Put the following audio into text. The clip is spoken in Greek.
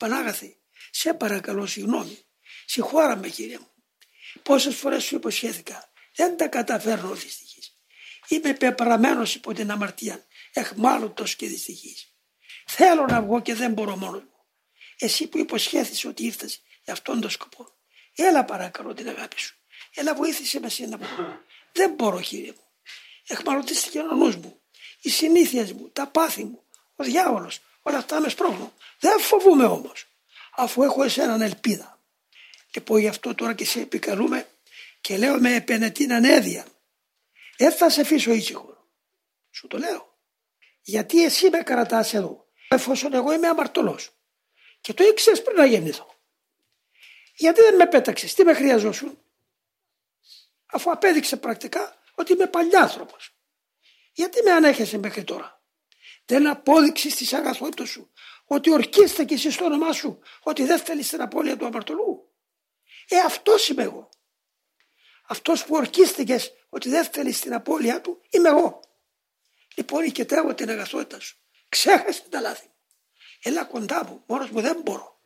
Πανάγαθη, σε παρακαλώ συγγνώμη. Συγχώρα με κύριε μου. Πόσες φορές σου υποσχέθηκα. Δεν τα καταφέρνω δυστυχής. Είμαι πεπραμένος υπό την αμαρτία. Εχμάλωτος και δυστυχής. Θέλω να βγω και δεν μπορώ μόνος μου. Εσύ που υποσχέθησες ότι ήρθες για αυτόν τον σκοπό. Έλα παρακαλώ την αγάπη σου. Έλα βοήθησε με να πω. Δεν μπορώ κύριε μου. Εχμαλωτίστηκε ο νους μου. Οι συνήθειες μου, τα πάθη μου, ο διάβολος, όλα αυτά με σπρώχνουν. Δεν φοβούμαι όμως, αφού έχω εσέναν ελπίδα. Λοιπόν γι' αυτό τώρα και σε επικαλούμε και λέω με επενετήν ανέδεια. Δεν θα σε αφήσω ήσυχο. Σου το λέω. Γιατί εσύ με κρατάς εδώ, εφόσον εγώ είμαι αμαρτωλός. Και το ήξερες πριν να γεννηθώ. Γιατί δεν με πέταξες, τι με χρειαζόσουν. Αφού απέδειξε πρακτικά ότι είμαι παλιάνθρωπος. Γιατί με ανέχεσαι μέχρι τώρα. Δεν απόδειξες της αγαθότητας σου ότι ορκίστηκε εσύ στο όνομά σου ότι δεν θέλεις την απώλεια του αμαρτωλού. Ε αυτός είμαι εγώ. Αυτός που ορκίστηκες ότι δεν θέλεις την απώλεια του είμαι εγώ. Λοιπόν οικετεύω την αγαθότητα σου. Ξέχασε τα λάθη μου. Έλα κοντά μου, μόνος μου δεν μπορώ.